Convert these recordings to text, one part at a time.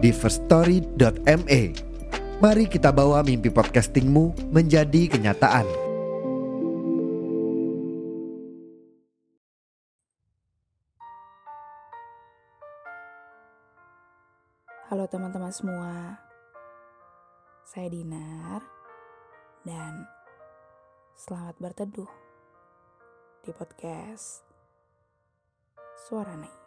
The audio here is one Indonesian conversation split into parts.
di firststory.me. Mari kita bawa mimpi podcastingmu menjadi kenyataan. Halo teman-teman semua, saya Dinar dan selamat berteduh di podcast Suara Naik.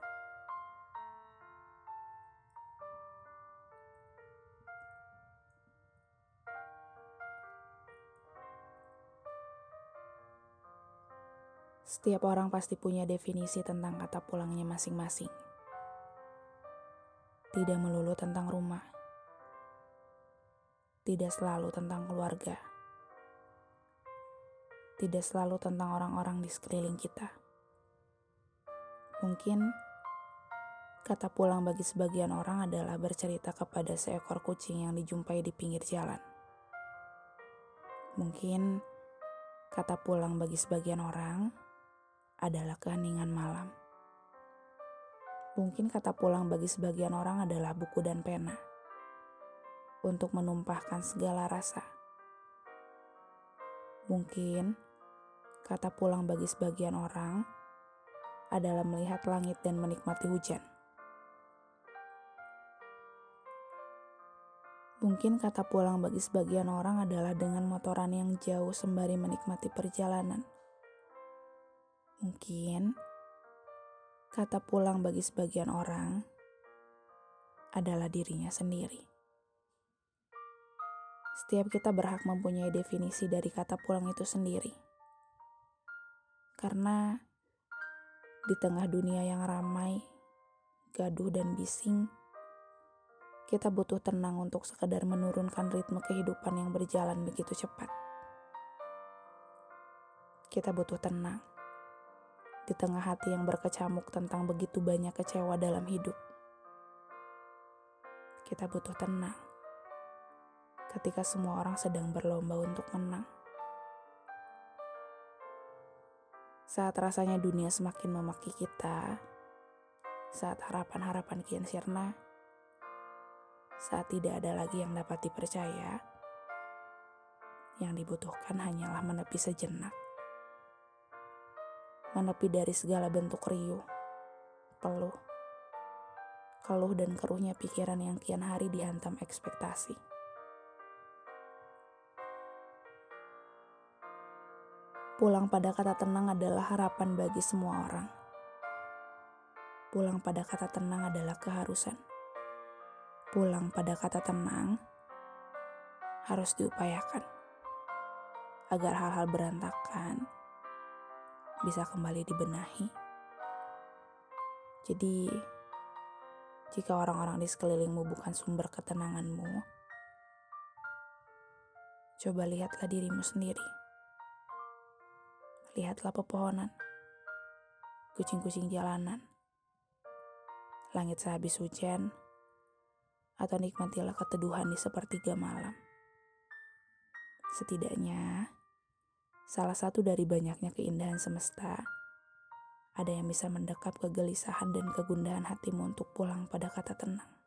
Setiap orang pasti punya definisi tentang kata pulangnya masing-masing. Tidak melulu tentang rumah. Tidak selalu tentang keluarga. Tidak selalu tentang orang-orang di sekeliling kita. Mungkin kata pulang bagi sebagian orang adalah bercerita kepada seekor kucing yang dijumpai di pinggir jalan. Mungkin kata pulang bagi sebagian orang adalah keheningan malam. Mungkin kata pulang bagi sebagian orang adalah buku dan pena untuk menumpahkan segala rasa. Mungkin kata pulang bagi sebagian orang adalah melihat langit dan menikmati hujan. Mungkin kata pulang bagi sebagian orang adalah dengan motoran yang jauh sembari menikmati perjalanan. Mungkin kata pulang bagi sebagian orang adalah dirinya sendiri. Setiap kita berhak mempunyai definisi dari kata pulang itu sendiri. Karena di tengah dunia yang ramai, gaduh dan bising, kita butuh tenang untuk sekedar menurunkan ritme kehidupan yang berjalan begitu cepat. Kita butuh tenang di tengah hati yang berkecamuk tentang begitu banyak kecewa dalam hidup. Kita butuh tenang ketika semua orang sedang berlomba untuk menang. Saat rasanya dunia semakin memaki kita, saat harapan-harapan kian sirna, saat tidak ada lagi yang dapat dipercaya, yang dibutuhkan hanyalah menepi sejenak menepi dari segala bentuk riuh, peluh, keluh dan keruhnya pikiran yang kian hari dihantam ekspektasi. Pulang pada kata tenang adalah harapan bagi semua orang. Pulang pada kata tenang adalah keharusan. Pulang pada kata tenang harus diupayakan agar hal-hal berantakan bisa kembali dibenahi. Jadi, jika orang-orang di sekelilingmu bukan sumber ketenanganmu, coba lihatlah dirimu sendiri. Lihatlah pepohonan, kucing-kucing jalanan, langit sehabis hujan, atau nikmatilah keteduhan di sepertiga malam. Setidaknya, Salah satu dari banyaknya keindahan semesta, ada yang bisa mendekap kegelisahan dan kegundahan hatimu untuk pulang pada kata tenang.